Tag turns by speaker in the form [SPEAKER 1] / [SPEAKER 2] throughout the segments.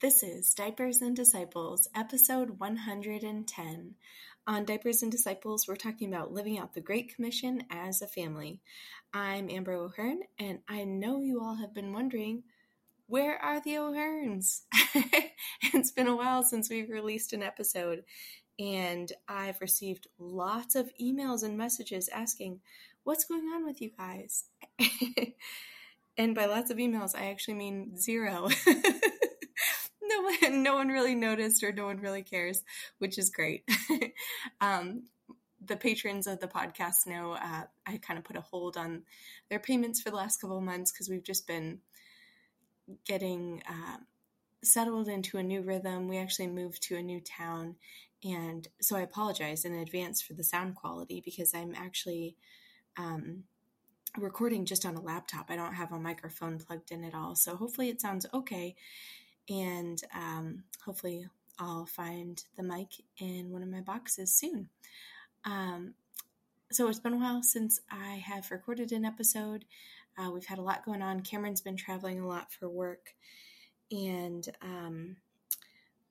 [SPEAKER 1] This is Diapers and Disciples, episode 110. On Diapers and Disciples, we're talking about living out the Great Commission as a family. I'm Amber O'Hearn, and I know you all have been wondering where are the O'Hearns? it's been a while since we've released an episode, and I've received lots of emails and messages asking, What's going on with you guys? and by lots of emails, I actually mean zero. no one, really noticed or no one really cares, which is great. um, the patrons of the podcast know uh, I kind of put a hold on their payments for the last couple of months because we've just been getting uh, settled into a new rhythm. We actually moved to a new town. And so I apologize in advance for the sound quality because I'm actually um, recording just on a laptop. I don't have a microphone plugged in at all. So hopefully it sounds okay. And um, hopefully I'll find the mic in one of my boxes soon. Um, so it's been a while since I have recorded an episode. Uh, we've had a lot going on. Cameron's been traveling a lot for work. And um,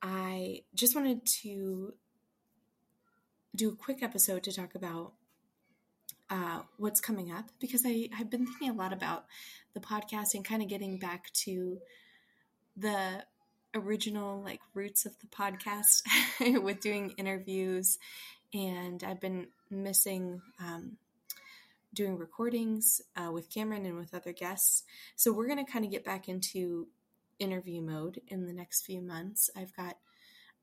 [SPEAKER 1] I just wanted to do a quick episode to talk about uh, what's coming up because I have been thinking a lot about the podcast and kind of getting back to the original like roots of the podcast with doing interviews and I've been missing um, doing recordings uh, with Cameron and with other guests. So we're going to kind of get back into interview mode in the next few months. I've got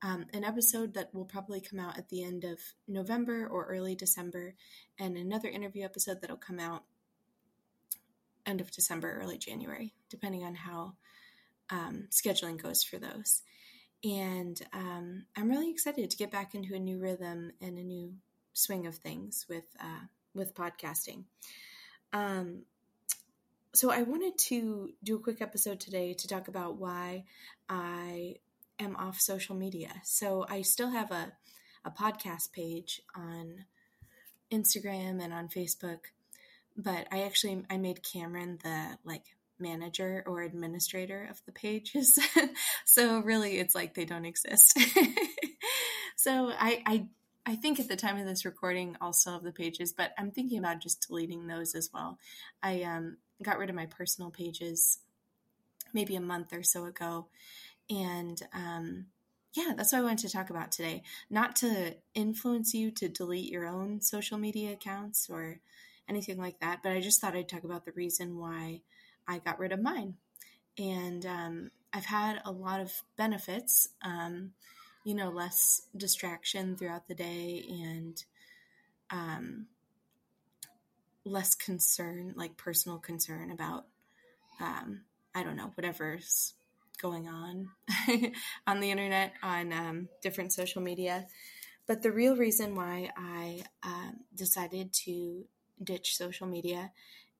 [SPEAKER 1] um, an episode that will probably come out at the end of November or early December, and another interview episode that'll come out end of December, early January, depending on how um, scheduling goes for those. And um, I'm really excited to get back into a new rhythm and a new swing of things with uh, with podcasting. Um, so I wanted to do a quick episode today to talk about why I am off social media. So I still have a, a podcast page on Instagram and on Facebook, but I actually I made Cameron the like manager or administrator of the pages. so really it's like they don't exist. so I, I I think at the time of this recording still have the pages, but I'm thinking about just deleting those as well. I um, got rid of my personal pages maybe a month or so ago and um, yeah, that's what I wanted to talk about today. Not to influence you to delete your own social media accounts or anything like that, but I just thought I'd talk about the reason why I got rid of mine. And um, I've had a lot of benefits, um, you know, less distraction throughout the day and um, less concern, like personal concern about, um, I don't know, whatever's going on on the internet, on um, different social media. But the real reason why I um, decided to ditch social media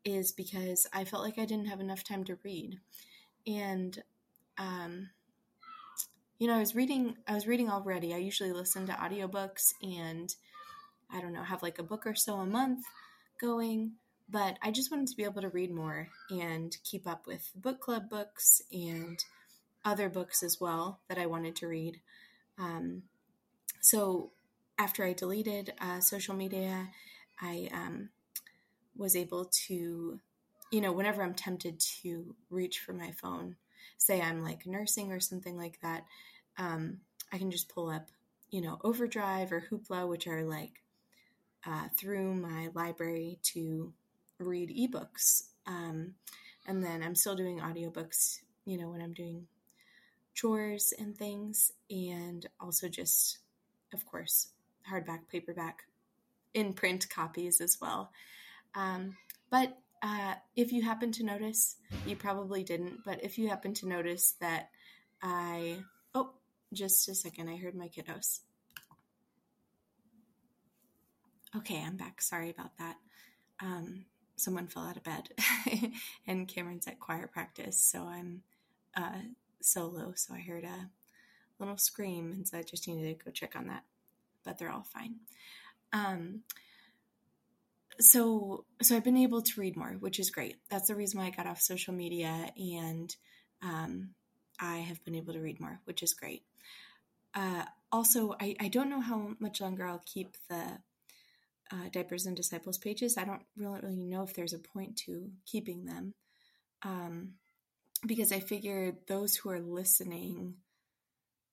[SPEAKER 1] is because I felt like I didn't have enough time to read. And, um, you know, I was reading, I was reading already. I usually listen to audiobooks and I don't know, have like a book or so a month going but I just wanted to be able to read more and keep up with book club books and other books as well that I wanted to read. Um, so after I deleted uh, social media, I um, was able to, you know, whenever I'm tempted to reach for my phone, say I'm like nursing or something like that, um, I can just pull up, you know, Overdrive or Hoopla, which are like uh, through my library to read ebooks. Um, and then I'm still doing audiobooks, you know, when I'm doing chores and things, and also just, of course, hardback, paperback, in print copies as well. Um, but uh, if you happen to notice, you probably didn't, but if you happen to notice that I, oh, just a second, I heard my kiddos. Okay, I'm back. Sorry about that. Um, someone fell out of bed, and Cameron's at choir practice, so I'm uh, solo, so I heard a little scream, and so I just needed to go check on that. But they're all fine. Um, so so I've been able to read more, which is great. That's the reason why I got off social media, and um, I have been able to read more, which is great. Uh, also, I, I don't know how much longer I'll keep the uh, Diapers and Disciples pages. I don't really, really know if there's a point to keeping them um, because I figure those who are listening,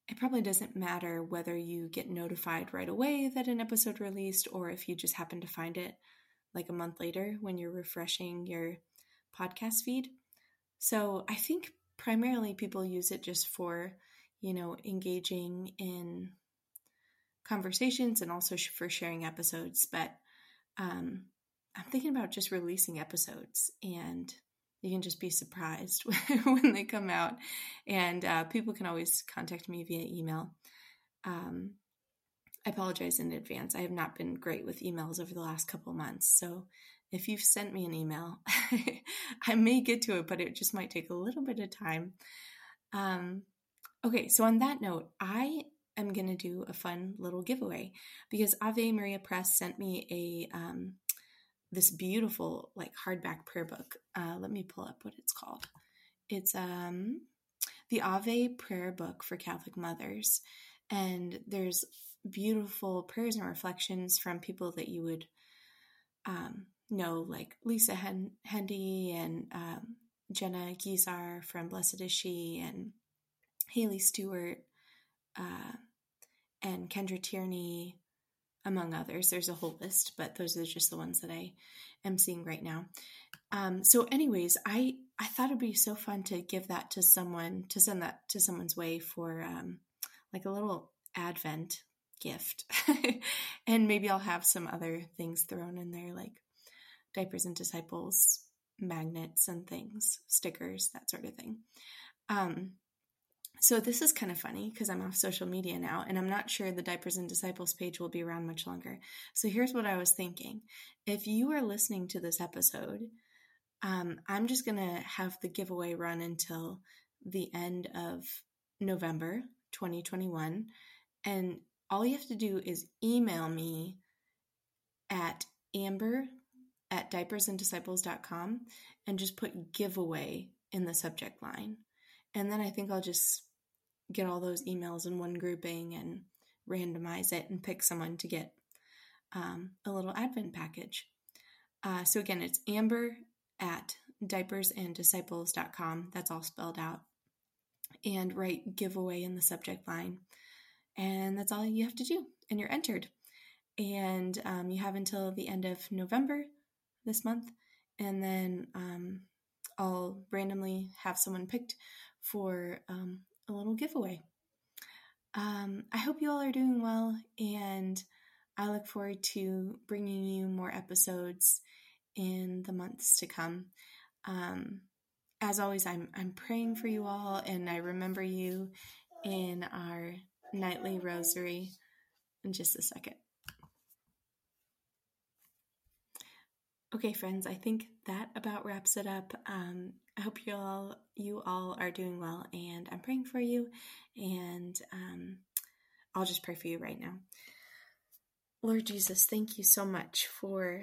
[SPEAKER 1] it probably doesn't matter whether you get notified right away that an episode released or if you just happen to find it like a month later when you're refreshing your podcast feed. So I think primarily people use it just for, you know, engaging in conversations and also for sharing episodes. But um, I'm thinking about just releasing episodes and you can just be surprised when they come out. And uh, people can always contact me via email. Um, I apologize in advance. I have not been great with emails over the last couple months. So if you've sent me an email, I may get to it, but it just might take a little bit of time. Um, okay, so on that note, I am going to do a fun little giveaway because Ave Maria Press sent me a um, this beautiful like hardback prayer book. Uh, let me pull up what it's called. It's um, the Ave Prayer Book for Catholic Mothers, and there's beautiful prayers and reflections from people that you would um, know, like Lisa Hendey and um, Jenna Guizar from Blessed Is She, and Haley Stewart, uh, and Kendra Tierney, among others. There's a whole list, but those are just the ones that I am seeing right now. Um, so, anyways, I I thought it'd be so fun to give that to someone to send that to someone's way for um, like a little Advent gift. and maybe I'll have some other things thrown in there like diapers and disciples, magnets and things, stickers, that sort of thing. Um, so this is kind of funny because I'm off social media now and I'm not sure the Diapers and Disciples page will be around much longer. So here's what I was thinking. If you are listening to this episode, um, I'm just going to have the giveaway run until the end of November 2021. And all you have to do is email me at amber at diapersanddisciples.com and just put giveaway in the subject line. And then I think I'll just get all those emails in one grouping and randomize it and pick someone to get um, a little advent package. Uh, so again, it's amber at diapersanddisciples.com. That's all spelled out. And write giveaway in the subject line. And that's all you have to do, and you're entered. And um, you have until the end of November this month, and then um, I'll randomly have someone picked for um, a little giveaway. Um, I hope you all are doing well, and I look forward to bringing you more episodes in the months to come. Um, as always, I'm I'm praying for you all, and I remember you in our nightly rosary in just a second. Okay, friends, I think that about wraps it up. Um, I hope you all you all are doing well, and I'm praying for you. And um, I'll just pray for you right now. Lord Jesus, thank you so much for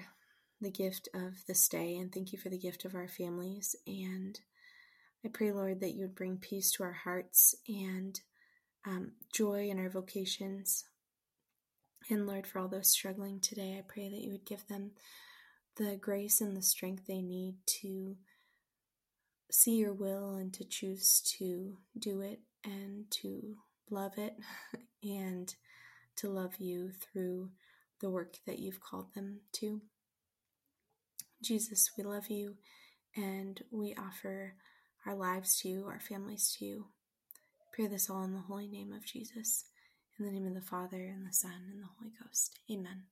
[SPEAKER 1] the gift of this day, and thank you for the gift of our families. And I pray, Lord, that you would bring peace to our hearts and um, joy in our vocations. And Lord, for all those struggling today, I pray that you would give them the grace and the strength they need to see your will and to choose to do it and to love it and to love you through the work that you've called them to. Jesus, we love you and we offer our lives to you, our families to you. Pray this all in the holy name of Jesus. In the name of the Father, and the Son, and the Holy Ghost. Amen.